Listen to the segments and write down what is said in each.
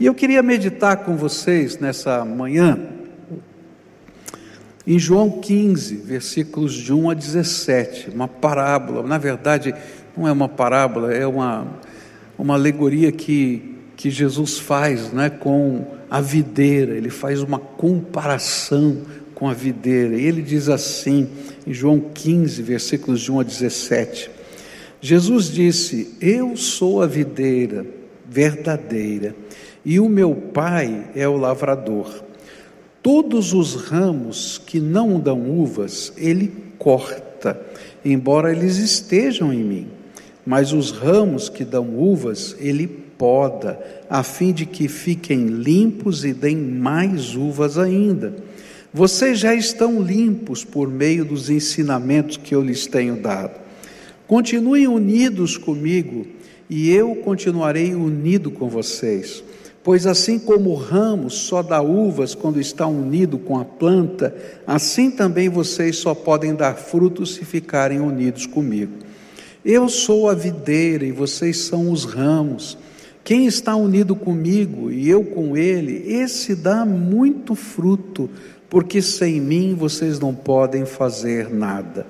E eu queria meditar com vocês nessa manhã em João 15, versículos de 1 a 17, uma parábola, na verdade, não é uma parábola, é uma, uma alegoria que, que Jesus faz né, com a videira, ele faz uma comparação com a videira, e ele diz assim, em João 15, versículos de 1 a 17: Jesus disse: Eu sou a videira verdadeira, e o meu pai é o lavrador. Todos os ramos que não dão uvas, ele corta, embora eles estejam em mim. Mas os ramos que dão uvas, ele poda, a fim de que fiquem limpos e deem mais uvas ainda. Vocês já estão limpos por meio dos ensinamentos que eu lhes tenho dado. Continuem unidos comigo e eu continuarei unido com vocês. Pois assim como o ramo só dá uvas quando está unido com a planta, assim também vocês só podem dar frutos se ficarem unidos comigo. Eu sou a videira e vocês são os ramos. Quem está unido comigo e eu com ele, esse dá muito fruto, porque sem mim vocês não podem fazer nada.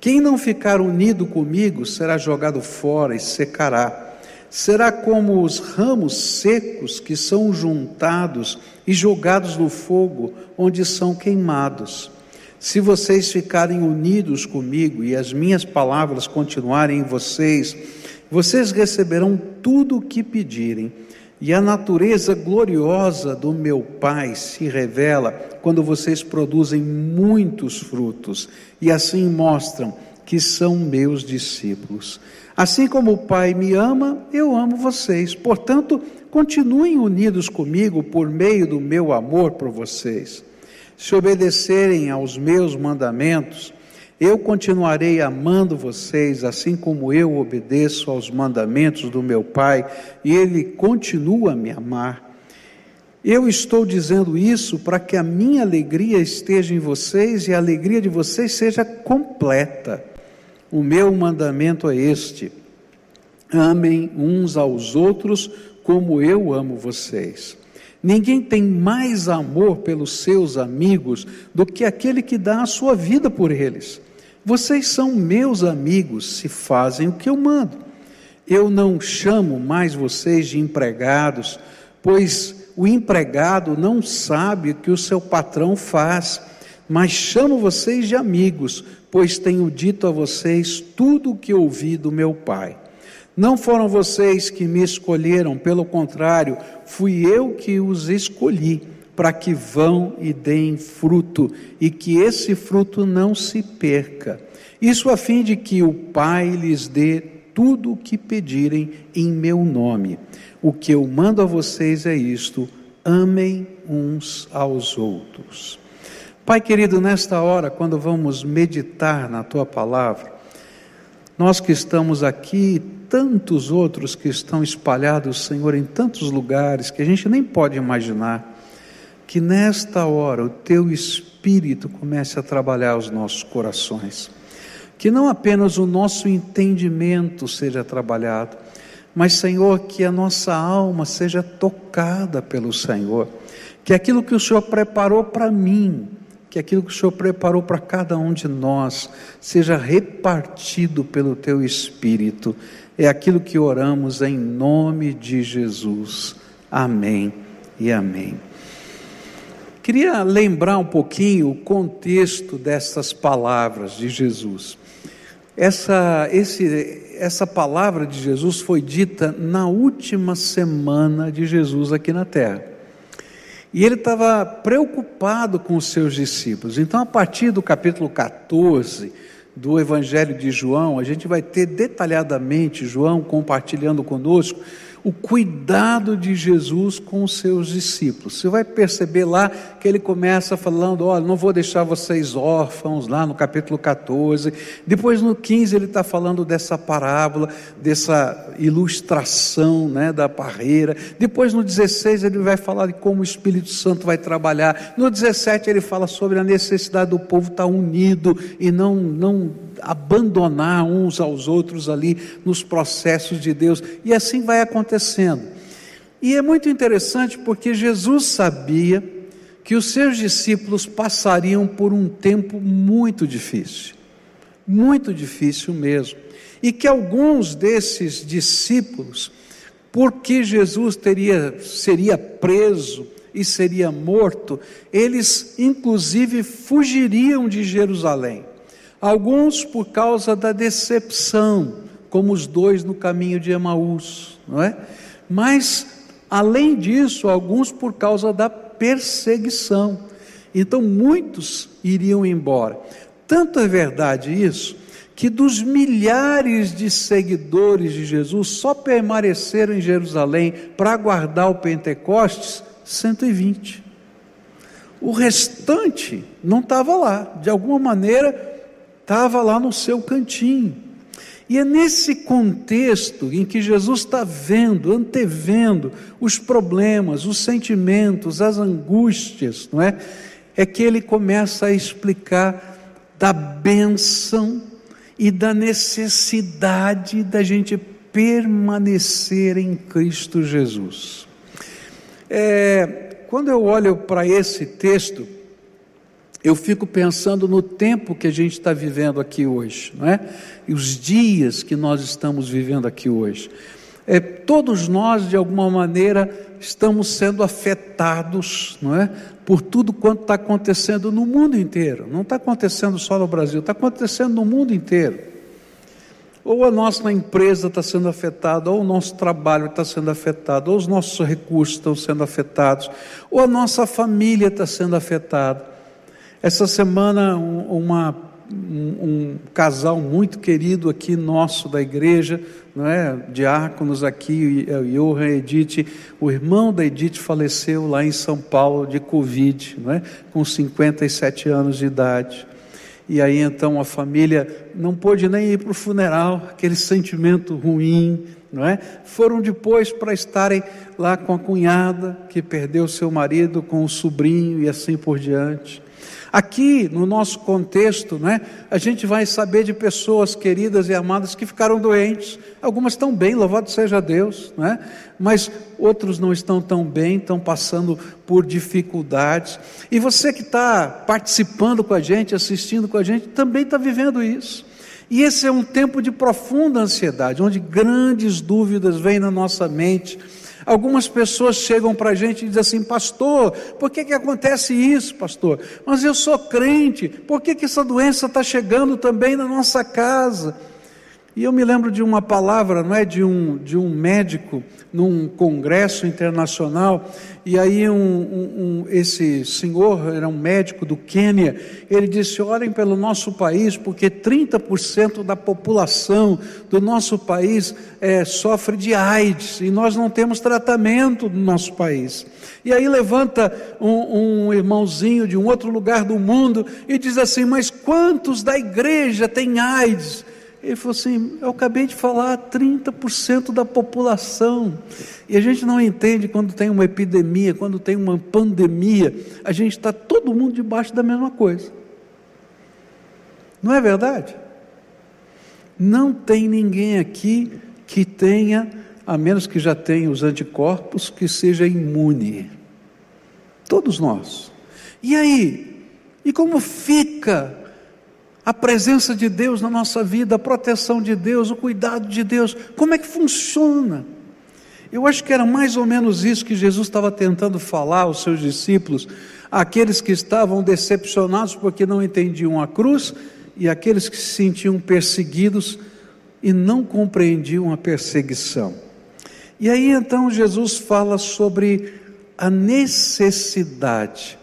Quem não ficar unido comigo será jogado fora e secará será como os ramos secos que são juntados e jogados no fogo, onde são queimados. Se vocês ficarem unidos comigo e as minhas palavras continuarem em vocês, vocês receberão tudo o que pedirem. E a natureza gloriosa do meu Pai se revela quando vocês produzem muitos frutos e assim mostram que são meus discípulos. Assim como o Pai me ama, eu amo vocês. Portanto, continuem unidos comigo por meio do meu amor por vocês. Se obedecerem aos meus mandamentos, eu continuarei amando vocês, assim como eu obedeço aos mandamentos do meu Pai, e Ele continua a me amar. Eu estou dizendo isso para que a minha alegria esteja em vocês e a alegria de vocês seja completa. O meu mandamento é este: amem uns aos outros como eu amo vocês. Ninguém tem mais amor pelos seus amigos do que aquele que dá a sua vida por eles. Vocês são meus amigos se fazem o que eu mando. Eu não chamo mais vocês de empregados, pois o empregado não sabe o que o seu patrão faz, mas chamo vocês de amigos, pois tenho dito a vocês tudo o que ouvi do meu Pai. Não foram vocês que me escolheram, pelo contrário, fui eu que os escolhi para que vão e deem fruto e que esse fruto não se perca. Isso a fim de que o Pai lhes dê tudo o que pedirem em meu nome. O que eu mando a vocês é isto: amem uns aos outros. Pai querido, nesta hora, quando vamos meditar na tua palavra, nós que estamos aqui, tantos outros que estão espalhados, Senhor, em tantos lugares que a gente nem pode imaginar, que nesta hora o teu espírito comece a trabalhar os nossos corações. Que não apenas o nosso entendimento seja trabalhado, mas, Senhor, que a nossa alma seja tocada pelo Senhor. Que aquilo que o Senhor preparou para mim, que aquilo que o Senhor preparou para cada um de nós seja repartido pelo teu Espírito. É aquilo que oramos em nome de Jesus. Amém e amém. Queria lembrar um pouquinho o contexto dessas palavras de Jesus. Essa, esse, essa palavra de Jesus foi dita na última semana de Jesus aqui na terra. E ele estava preocupado com os seus discípulos. Então, a partir do capítulo 14 do Evangelho de João, a gente vai ter detalhadamente João compartilhando conosco o cuidado de Jesus com os seus discípulos. Você vai perceber lá que ele começa falando: Olha, não vou deixar vocês órfãos, lá no capítulo 14. Depois, no 15, ele está falando dessa parábola, dessa ilustração né, da barreira. Depois, no 16, ele vai falar de como o Espírito Santo vai trabalhar. No 17, ele fala sobre a necessidade do povo estar unido e não, não abandonar uns aos outros ali nos processos de Deus, e assim vai acontecendo. E é muito interessante porque Jesus sabia que os seus discípulos passariam por um tempo muito difícil, muito difícil mesmo, e que alguns desses discípulos, porque Jesus teria seria preso e seria morto, eles inclusive fugiriam de Jerusalém. Alguns por causa da decepção, como os dois no caminho de Emaús, não é? Mas além disso, alguns por causa da perseguição. Então muitos iriam embora. Tanto é verdade isso que dos milhares de seguidores de Jesus só permaneceram em Jerusalém para aguardar o Pentecostes 120. O restante não estava lá, de alguma maneira estava lá no seu cantinho. E é nesse contexto em que Jesus está vendo, antevendo os problemas, os sentimentos, as angústias, não é? É que ele começa a explicar da bênção e da necessidade da gente permanecer em Cristo Jesus. É, quando eu olho para esse texto, eu fico pensando no tempo que a gente está vivendo aqui hoje, não é? E os dias que nós estamos vivendo aqui hoje. É, todos nós, de alguma maneira, estamos sendo afetados, não é? Por tudo quanto está acontecendo no mundo inteiro. Não está acontecendo só no Brasil, está acontecendo no mundo inteiro. Ou a nossa empresa está sendo afetada, ou o nosso trabalho está sendo afetado, ou os nossos recursos estão sendo afetados, ou a nossa família está sendo afetada. Essa semana, uma, um, um, casal muito querido aqui nosso da igreja, não é? diáconos aqui, Johan e Edith, o irmão da Edith faleceu lá em São Paulo de Covid, não é? com 57 anos de idade. E aí então a família não pôde nem ir para o funeral, aquele sentimento ruim, não é? Foram depois para estarem lá com a cunhada que perdeu seu marido, com o sobrinho e assim por diante. Aqui, no nosso contexto, né, a gente vai saber de pessoas queridas e amadas que ficaram doentes. Algumas estão bem, louvado seja Deus, né? mas outros não estão tão bem, estão passando por dificuldades. E você que está participando com a gente, assistindo com a gente, também está vivendo isso. E esse é um tempo de profunda ansiedade, onde grandes dúvidas vêm na nossa mente Algumas pessoas chegam para a gente e dizem assim, pastor, por que, que acontece isso, pastor? Mas eu sou crente, por que, que essa doença está chegando também na nossa casa? E eu me lembro de uma palavra, não é, de um, de um médico num congresso internacional, e aí um, um, um, esse senhor, era um médico do Quênia, ele disse: orem pelo nosso país, porque 30% da população do nosso país é, sofre de AIDS, e nós não temos tratamento no nosso país. E aí levanta um, irmãozinho de um outro lugar do mundo e diz assim: Mas quantos da igreja têm AIDS? Ele falou assim: Eu acabei de falar 30% da população. E a gente não entende quando tem uma epidemia, quando tem uma pandemia, a gente está todo mundo debaixo da mesma coisa. Não é verdade? Não tem ninguém aqui que tenha, a menos que já tenha os anticorpos, que seja imune. Todos nós. E aí? E como fica a presença de Deus na nossa vida, a proteção de Deus, o cuidado de Deus, como é que funciona? Eu acho que era mais ou menos isso que Jesus estava tentando falar aos seus discípulos, aqueles que estavam decepcionados porque não entendiam a cruz e aqueles que se sentiam perseguidos e não compreendiam a perseguição. E aí então Jesus fala sobre a necessidade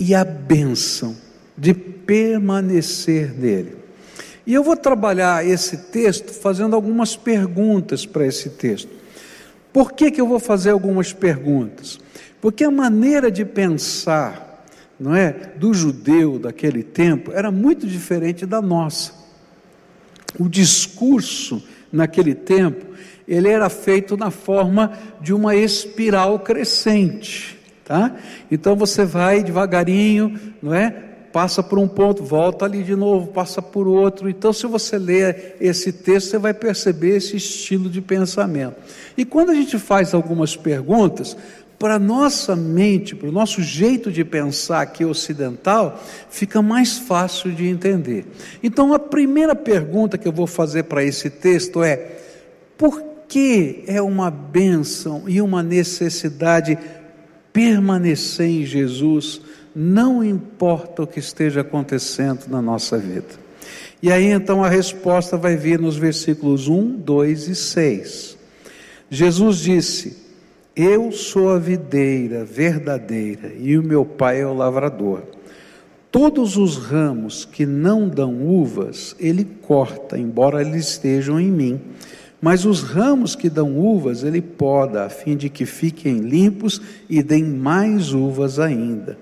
e a bênção de permanecer nele. E eu vou trabalhar esse texto fazendo algumas perguntas para esse texto. Por que, que eu vou fazer algumas perguntas? Porque a maneira de pensar, não é, do judeu daquele tempo era muito diferente da nossa. O discurso naquele tempo, ele era feito na forma de uma espiral crescente, tá? Então você vai devagarinho, não é? Passa por um ponto, volta ali de novo, passa por outro. Então, se você ler esse texto, você vai perceber esse estilo de pensamento. E quando a gente faz algumas perguntas, para nossa mente, para o nosso jeito de pensar aqui ocidental, fica mais fácil de entender. Então, a primeira pergunta que eu vou fazer para esse texto é: por que é uma bênção e uma necessidade permanecer em Jesus, não importa o que esteja acontecendo na nossa vida? E aí então a resposta vai vir nos versículos 1, 2 e 6. Jesus disse: eu sou a videira verdadeira e o meu pai é o lavrador. Todos os ramos que não dão uvas, ele corta, embora eles estejam em mim. Mas os ramos que dão uvas, ele poda, a fim de que fiquem limpos e deem mais uvas ainda.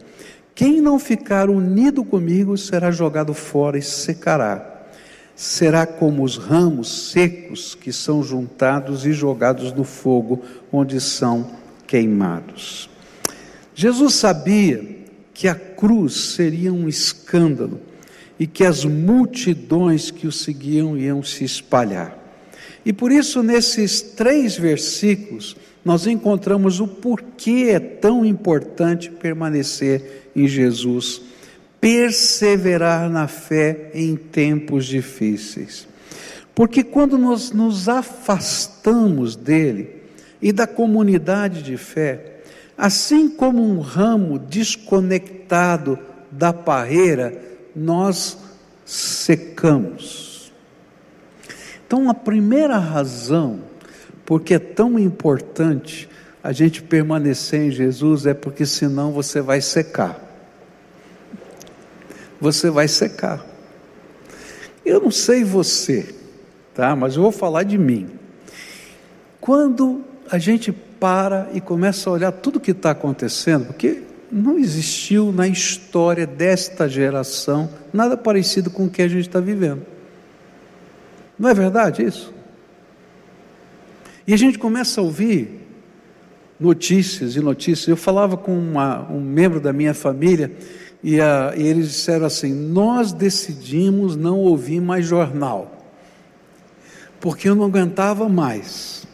Quem não ficar unido comigo será jogado fora e secará. Será como os ramos secos que são juntados e jogados no fogo onde são queimados. Jesus sabia que a cruz seria um escândalo e que as multidões que o seguiam iam se espalhar. E por isso, nesses três versículos, nós encontramos o porquê é tão importante permanecer em Jesus, perseverar na fé em tempos difíceis. Porque quando nós nos afastamos dele, e da comunidade de fé, assim como um ramo desconectado da parreira, nós secamos. Então, a primeira razão porque é tão importante a gente permanecer em Jesus é porque senão você vai secar. Você vai secar. Eu não sei você, tá? Mas eu vou falar de mim. Quando a gente para e começa a olhar tudo que está acontecendo, porque não existiu na história desta geração nada parecido com o que a gente está vivendo. Não é verdade isso? E a gente começa a ouvir notícias e notícias. Eu falava com uma, um membro da minha família e, a, e eles disseram assim: Nós decidimos não ouvir mais jornal, porque eu não aguentava mais.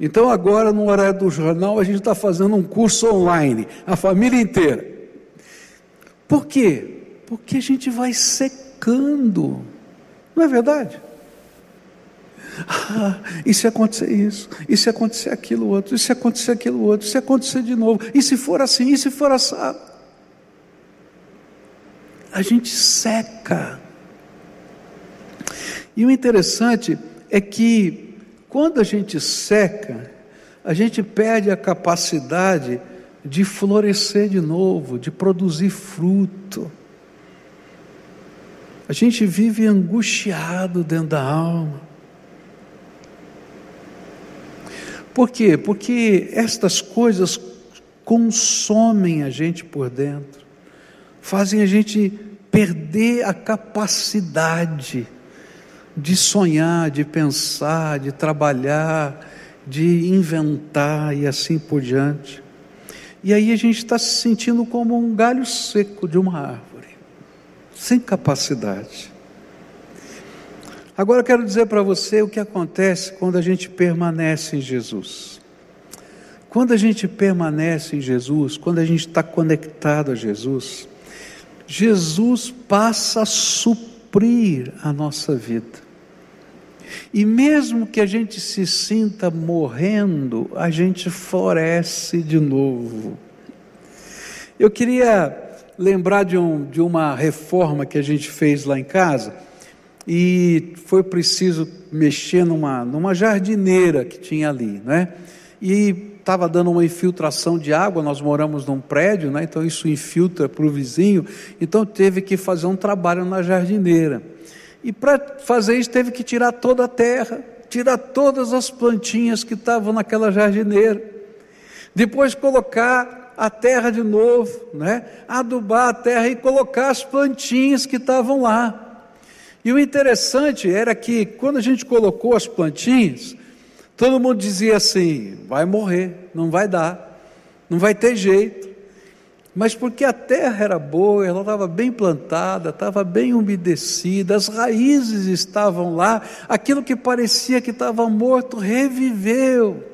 Então, agora, no horário do jornal, a gente está fazendo um curso online, a família inteira. Por quê? Porque a gente vai secando, não é verdade? Ah, e se acontecer isso, e se acontecer aquilo outro, e se acontecer aquilo outro, e se acontecer de novo, e se for assim, e se for assim. A gente seca. E o interessante é que quando a gente seca, a gente perde a capacidade de florescer de novo, de produzir fruto. A gente vive angustiado dentro da alma. Por quê? Porque estas coisas consomem a gente por dentro, fazem a gente perder a capacidade de sonhar, de pensar, de trabalhar, de inventar e assim por diante. E aí a gente está se sentindo como um galho seco de uma árvore, sem capacidade. Agora eu quero dizer para você o que acontece quando a gente permanece em Jesus. Quando a gente permanece em Jesus, quando a gente está conectado a Jesus, Jesus passa a suprir a nossa vida. E mesmo que a gente se sinta morrendo, a gente floresce de novo. Eu queria lembrar de, um, de uma reforma que a gente fez lá em casa, e foi preciso mexer numa, numa jardineira que tinha ali, né? E estava dando uma infiltração de água, nós moramos num prédio, né? então isso infiltra para o vizinho, então teve que fazer um trabalho na jardineira. E para fazer isso teve que tirar toda a terra, tirar todas as plantinhas que estavam naquela jardineira. Depois colocar a terra de novo, né? adubar a terra e colocar as plantinhas que estavam lá. E o interessante era que quando a gente colocou as plantinhas, Todo mundo dizia assim: vai morrer, não vai dar, não vai ter jeito. mas porque a terra era boa, ela estava bem plantada, estava bem umedecida, as raízes estavam lá, aquilo que parecia que estava morto reviveu.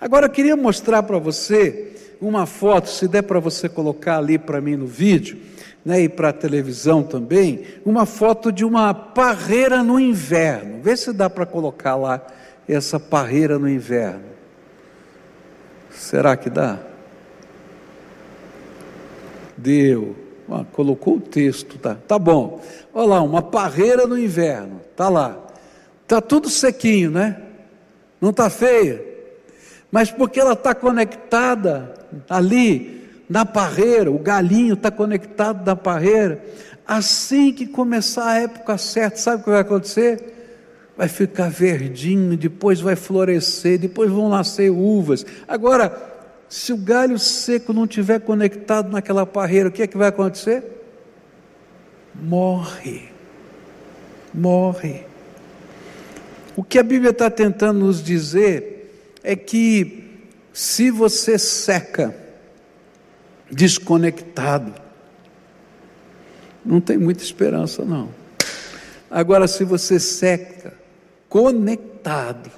Agora eu queria mostrar para você uma foto, se der para você colocar ali para mim no vídeo, né, e para a televisão também, uma foto de uma parreira no inverno. Vê se dá para colocar lá essa parreira no inverno. Será que dá? Deu. Ah, colocou o texto, tá? Tá bom. Olha lá, uma parreira no inverno. Tá lá. Tá tudo sequinho, né? Não tá feia. Mas porque ela está conectada ali na parreira, o galinho está conectado na parreira. Assim que começar a época certa, sabe o que vai acontecer? Vai ficar verdinho, depois vai florescer, depois vão nascer uvas. Agora, se o galho seco não tiver conectado naquela parreira, o que é que vai acontecer? Morre. Morre. O que a Bíblia está tentando nos dizer é que se você seca, desconectado, não tem muita esperança, não. Agora, se você seca, conectado,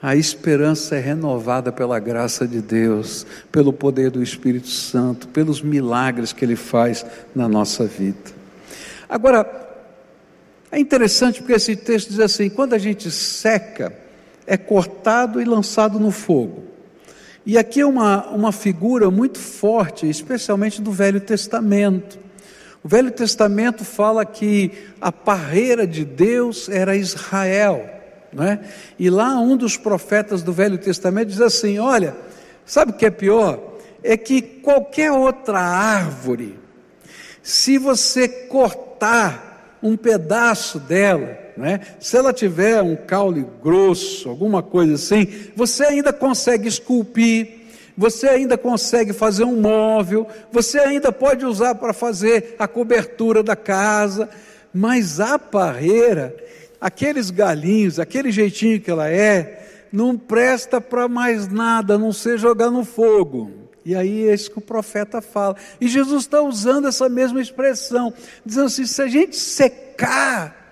a esperança é renovada pela graça de Deus, pelo poder do Espírito Santo, pelos milagres que Ele faz na nossa vida. Agora, é interessante porque esse texto diz assim: quando a gente seca, é cortado e lançado no fogo. E aqui é uma, uma figura muito forte, especialmente do Velho Testamento. O Velho Testamento fala que a parreira de Deus era Israel. Não é? E lá um dos profetas do Velho Testamento diz assim: olha, sabe o que é pior? É que qualquer outra árvore, se você cortar um pedaço dela, é? se ela tiver um caule grosso, alguma coisa assim, você ainda consegue esculpir, você ainda consegue fazer um móvel, você ainda pode usar para fazer a cobertura da casa, mas a parreira, aqueles galinhos, aquele jeitinho que ela é, não presta para mais nada, a não ser jogar no fogo. E aí é isso que o profeta fala. E Jesus está usando essa mesma expressão, dizendo assim: se a gente secar,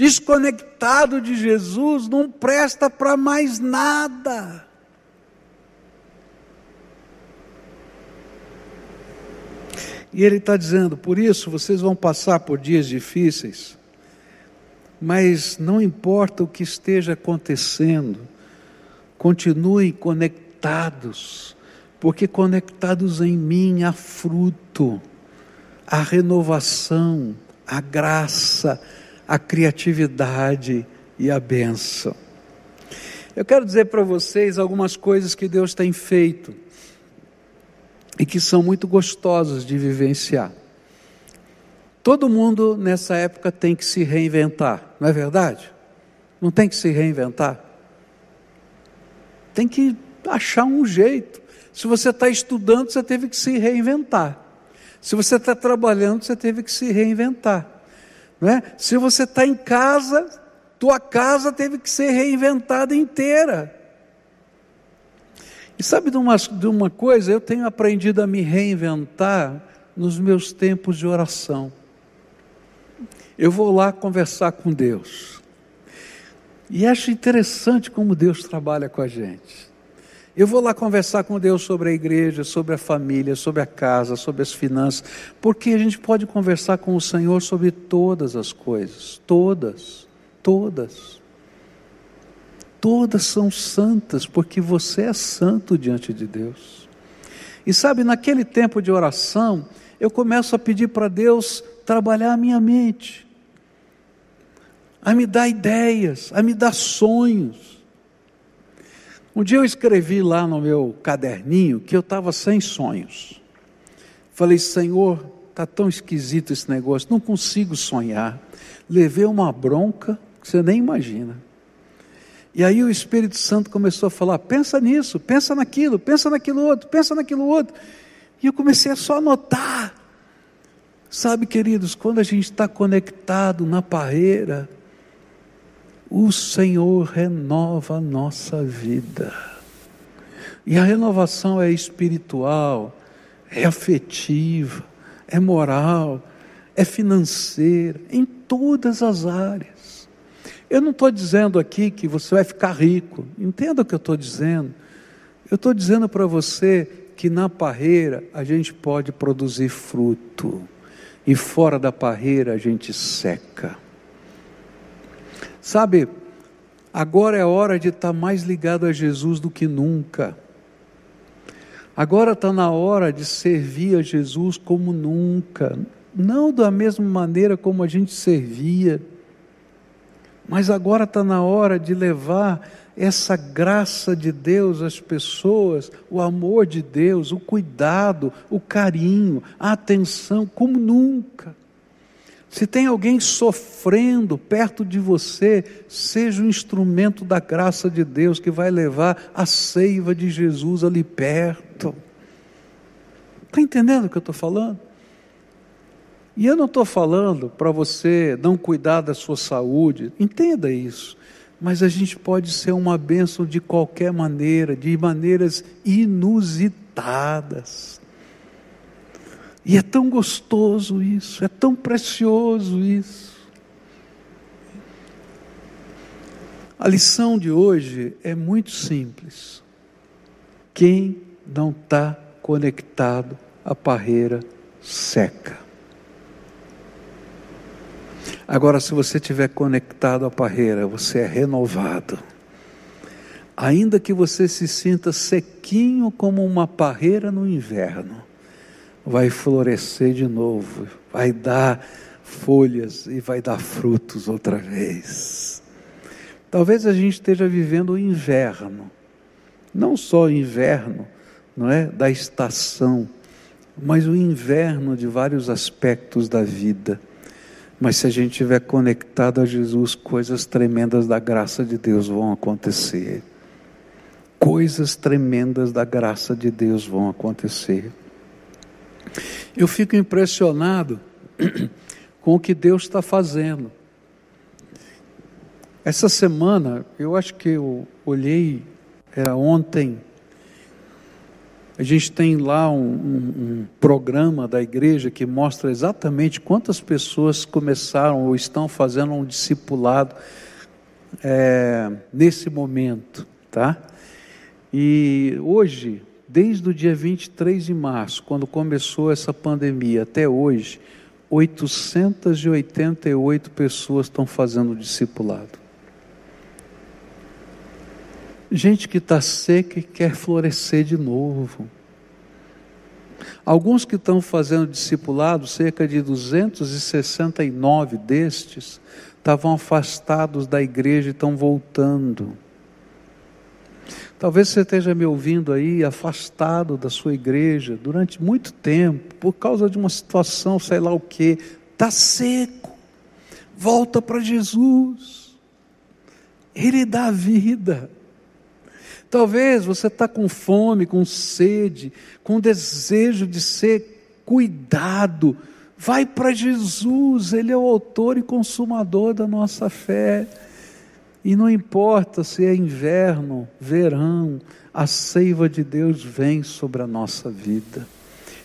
desconectado de Jesus, não presta para mais nada. E ele está dizendo: por isso vocês vão passar por dias difíceis mas não importa o que esteja acontecendo, continuem conectados, porque conectados em mim há fruto, a renovação, a graça, a criatividade e a bênção. Eu quero dizer para vocês algumas coisas que Deus tem feito e que são muito gostosas de vivenciar. Todo mundo nessa época tem que se reinventar, não é verdade? Não tem que se reinventar? Tem que achar um jeito. Se você está estudando, você teve que se reinventar. Se você está trabalhando, você teve que se reinventar. Não é? Se você está em casa, tua casa teve que ser reinventada inteira. E sabe de uma, de uma coisa? Eu tenho aprendido a me reinventar nos meus tempos de oração. Eu vou lá conversar com Deus. E acho interessante como Deus trabalha com a gente. Eu vou lá conversar com Deus sobre a igreja, sobre a família, sobre a casa, sobre as finanças, porque a gente pode conversar com o Senhor sobre todas as coisas, todas, todas. Todas são santas, porque você é santo diante de Deus. E sabe, naquele tempo de oração, eu começo a pedir para Deus trabalhar a minha mente a me dar ideias, a me dar sonhos. Um dia eu escrevi lá no meu caderninho que eu estava sem sonhos. Falei, Senhor, está tão esquisito esse negócio, não consigo sonhar. Levei uma bronca que você nem imagina. E aí o Espírito Santo começou a falar: pensa nisso, pensa naquilo, pensa naquilo outro, pensa naquilo outro. E eu comecei a só anotar. Sabe, queridos, quando a gente está conectado na parreira, o Senhor renova a nossa vida. E a renovação é espiritual, é afetiva, é moral, é financeira, em todas as áreas. Eu não estou dizendo aqui que você vai ficar rico, entenda o que eu estou dizendo. Eu estou dizendo para você que na parreira a gente pode produzir fruto, e fora da parreira a gente seca. Sabe, agora é hora de estar tá mais ligado a Jesus do que nunca. Agora está na hora de servir a Jesus como nunca, não da mesma maneira como a gente servia, mas agora está na hora de levar essa graça de Deus às pessoas, o amor de Deus, o cuidado, o carinho, a atenção, como nunca. Se tem alguém sofrendo perto de você, seja o instrumento da graça de Deus que vai levar a seiva de Jesus ali perto. Está entendendo o que eu estou falando? E eu não estou falando para você não cuidar da sua saúde, entenda isso. Mas a gente pode ser uma bênção de qualquer maneira, de maneiras inusitadas. E é tão gostoso isso, é tão precioso isso. A lição de hoje é muito simples. Quem não está conectado à parreira seca. Agora, se você estiver conectado à parreira, você é renovado. Ainda que você se sinta sequinho como uma parreira no inverno, vai florescer de novo, vai dar folhas e vai dar frutos outra vez. Talvez a gente esteja vivendo o inverno, não só o inverno, não é, da estação, mas o inverno de vários aspectos da vida. Mas se a gente estiver conectado a Jesus, coisas tremendas da graça de Deus vão acontecer. Coisas tremendas da graça de Deus vão acontecer. Eu fico impressionado com o que Deus está fazendo. Essa semana, eu acho que eu olhei, era ontem, a gente tem lá um, um, um, programa da igreja que mostra exatamente quantas pessoas começaram ou estão fazendo um discipulado é, nesse momento, tá? E hoje desde o dia 23 de março, quando começou essa pandemia, até hoje, 888 pessoas estão fazendo discipulado. Gente que está seca e quer florescer de novo. Alguns que estão fazendo discipulado, cerca de 269 destes, estavam afastados da igreja e estão voltando. Talvez você esteja me ouvindo aí afastado da sua igreja durante muito tempo, por causa de uma situação, sei lá o que, está seco. Volta para Jesus, Ele dá vida. Talvez você está com fome, com sede, com desejo de ser cuidado. Vai para Jesus, Ele é o autor e consumador da nossa fé. E não importa se é inverno, verão, a seiva de Deus vem sobre a nossa vida.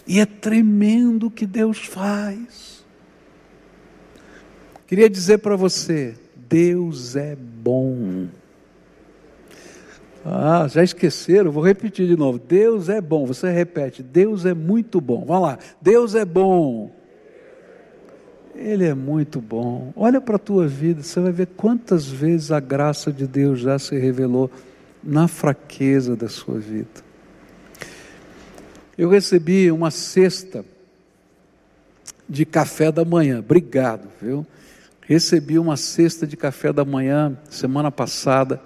E é tremendo o que Deus faz. Queria dizer para você: Deus é bom. Ah, já esqueceram? Vou repetir de novo. Deus é bom. Você repete: Deus é muito bom. Vamos lá. Deus é bom. Ele é muito bom. Olha para a tua vida, você vai ver quantas vezes a graça de Deus já se revelou na fraqueza da sua vida. Eu recebi uma cesta de café da manhã, obrigado, viu? Recebi uma cesta de café da manhã semana passada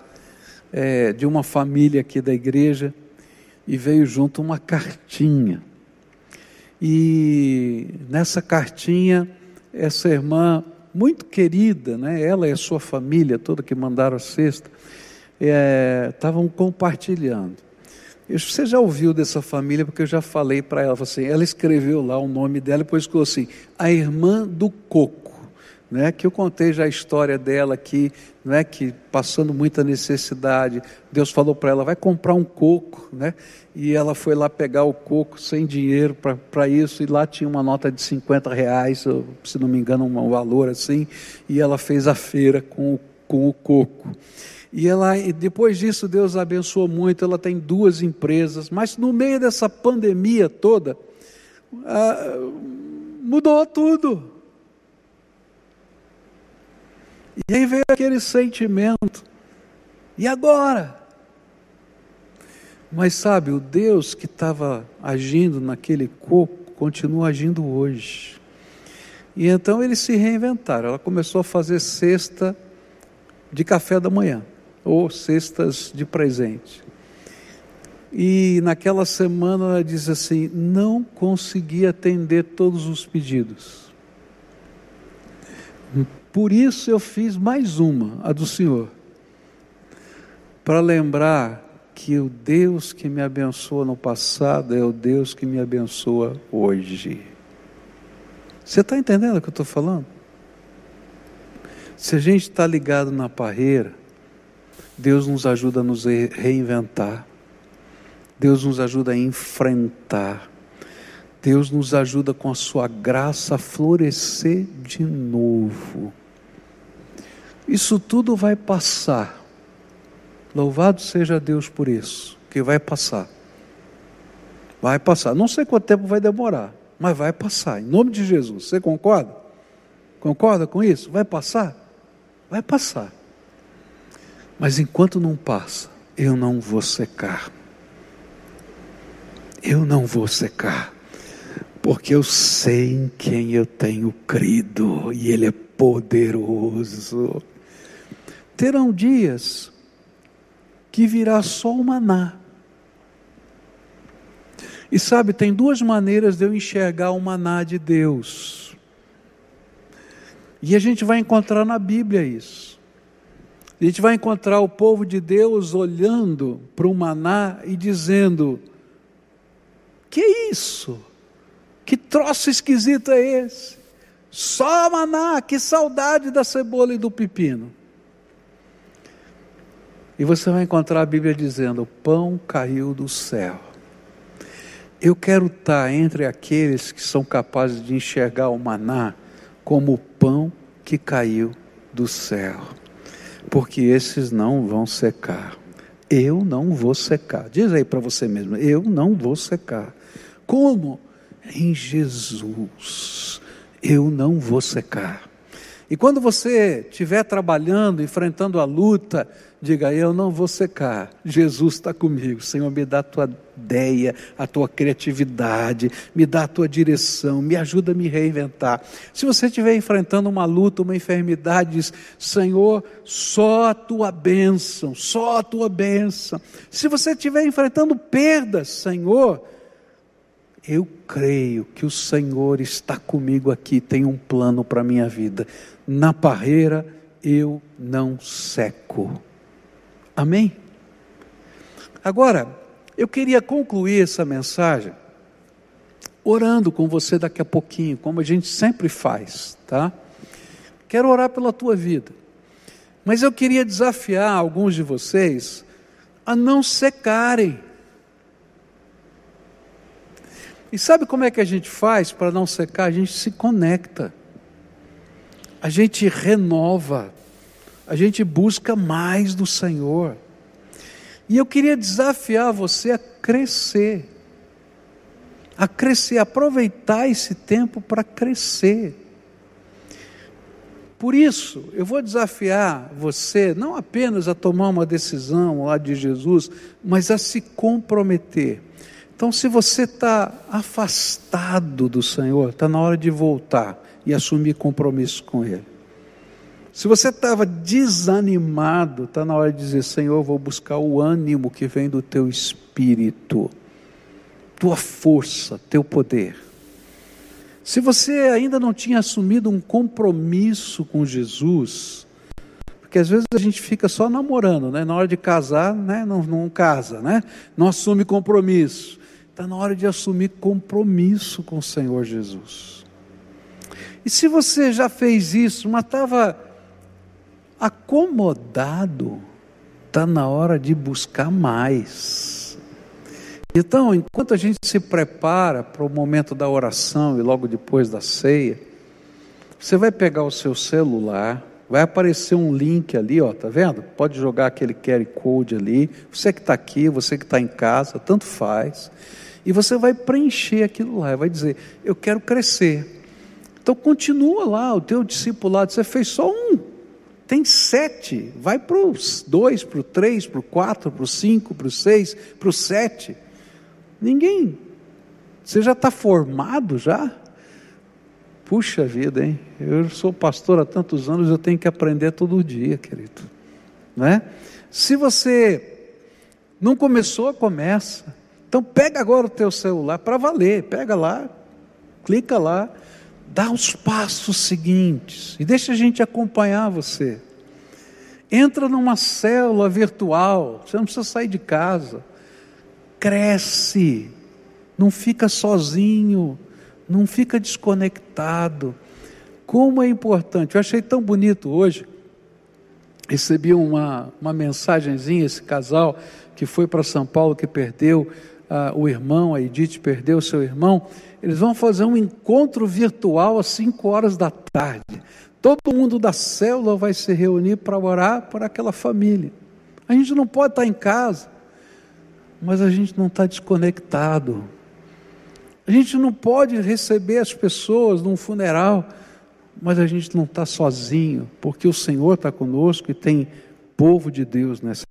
é, de uma família aqui da igreja e veio junto uma cartinha. E nessa cartinha essa irmã muito querida, né? ela e a sua família toda que mandaram a cesta, estavam é, compartilhando. Você já ouviu dessa família, porque eu já falei para ela, assim, ela escreveu lá o nome dela, depois ficou assim, a irmã do coco. Né, que eu contei já a história dela aqui, né, que passando muita necessidade, Deus falou para ela, vai comprar um coco, né, e ela foi lá pegar o coco sem dinheiro para isso, e lá tinha uma nota de 50 reais, se não me engano, um valor assim, e ela fez a feira com, com o coco. E ela, depois disso, Deus abençoou muito. Ela tem duas empresas, mas no meio dessa pandemia toda, ah, mudou tudo. E aí veio aquele sentimento. E agora? Mas sabe, o Deus que estava agindo naquele coco continua agindo hoje. E então eles se reinventaram. Ela começou a fazer cesta de café da manhã, ou cestas de presente. E naquela semana ela diz assim: não consegui atender todos os pedidos. Por isso eu fiz mais uma, a do Senhor, para lembrar que o Deus que me abençoa no passado é o Deus que me abençoa hoje. Você está entendendo o que eu estou falando? Se a gente está ligado na parreira, Deus nos ajuda a nos reinventar, Deus nos ajuda a enfrentar, Deus nos ajuda com a sua graça a florescer de novo. Isso tudo vai passar. Louvado seja Deus por isso, que vai passar. Vai passar. Não sei quanto tempo vai demorar, mas vai passar. Em nome de Jesus. Você concorda? Concorda com isso? Vai passar? Vai passar. Mas enquanto não passa, eu não vou secar. Eu não vou secar. Porque eu sei em quem eu tenho crido e Ele é poderoso terão dias que virá só o maná. E sabe, tem duas maneiras de eu enxergar o maná de Deus. E a gente vai encontrar na Bíblia isso. A gente vai encontrar o povo de Deus olhando para o maná e dizendo: Que isso? Que troço esquisito é esse? Só maná, que saudade da cebola e do pepino. E você vai encontrar a Bíblia dizendo: o pão caiu do céu. Eu quero estar entre aqueles que são capazes de enxergar o maná como o pão que caiu do céu, porque esses não vão secar. Eu não vou secar. Diz aí para você mesmo: eu não vou secar. Como? Em Jesus. Eu não vou secar. E quando você estiver trabalhando, enfrentando a luta, Diga, eu não vou secar. Jesus está comigo. Senhor, me dá a tua ideia, a tua criatividade, me dá a tua direção, me ajuda a me reinventar. Se você estiver enfrentando uma luta, uma enfermidade, diz, Senhor, só a tua bênção, só a tua bênção. Se você estiver enfrentando perdas, Senhor, eu creio que o Senhor está comigo aqui, tem um plano para a minha vida. Na parreira eu não seco. Amém? Agora, eu queria concluir essa mensagem orando com você daqui a pouquinho, como a gente sempre faz, tá? Quero orar pela tua vida. Mas eu queria desafiar alguns de vocês a não secarem. E sabe como é que a gente faz para não secar? A gente se conecta. A gente renova a gente busca mais do Senhor. E eu queria desafiar você a crescer, a crescer, aproveitar esse tempo para crescer. Por isso, eu vou desafiar você não apenas a tomar uma decisão lá de Jesus, mas a se comprometer. Então, se você está afastado do Senhor, está na hora de voltar e assumir compromisso com Ele. Se você estava desanimado, está na hora de dizer: Senhor, vou buscar o ânimo que vem do teu espírito, tua força, teu poder. Se você ainda não tinha assumido um compromisso com Jesus, porque às vezes a gente fica só namorando, né? Na hora de casar, né? Não, não casa, né? Não assume compromisso. Está na hora de assumir compromisso com o Senhor Jesus. E se você já fez isso, mas estava acomodado, está na hora de buscar mais. Então, enquanto a gente se prepara para o momento da oração e logo depois da ceia, você vai pegar o seu celular, vai aparecer um link ali, ó, tá vendo? Pode jogar aquele QR Code ali. Você que está aqui, você que está em casa, tanto faz. E você vai preencher aquilo lá, vai dizer: Eu quero crescer. Então continua lá, o teu discipulado, você fez só um, tem sete, vai para os dois, para o três, para o quatro, para o cinco, para o seis, para o sete. Ninguém, você já está formado já? Puxa vida, hein? Eu sou pastor há tantos anos, eu tenho que aprender todo dia, querido. Né? Se você não começou, começa. Então pega agora o teu celular para valer, pega lá, clica lá, dá os passos seguintes e deixa a gente acompanhar você. Entra numa célula virtual, você não precisa sair de casa. Cresce, não fica sozinho, não fica desconectado. Como é importante, eu achei tão bonito hoje. Recebi uma, uma mensagenzinha, esse casal que foi para São Paulo, que perdeu uh, o irmão, a Edith perdeu seu irmão, eles vão fazer um encontro virtual às 5 horas da tarde. Todo mundo da célula vai se reunir para orar por aquela família. A gente não pode estar em casa, mas a gente não está desconectado. A gente não pode receber as pessoas num funeral, mas a gente não está sozinho, porque o Senhor está conosco e tem povo de Deus nessa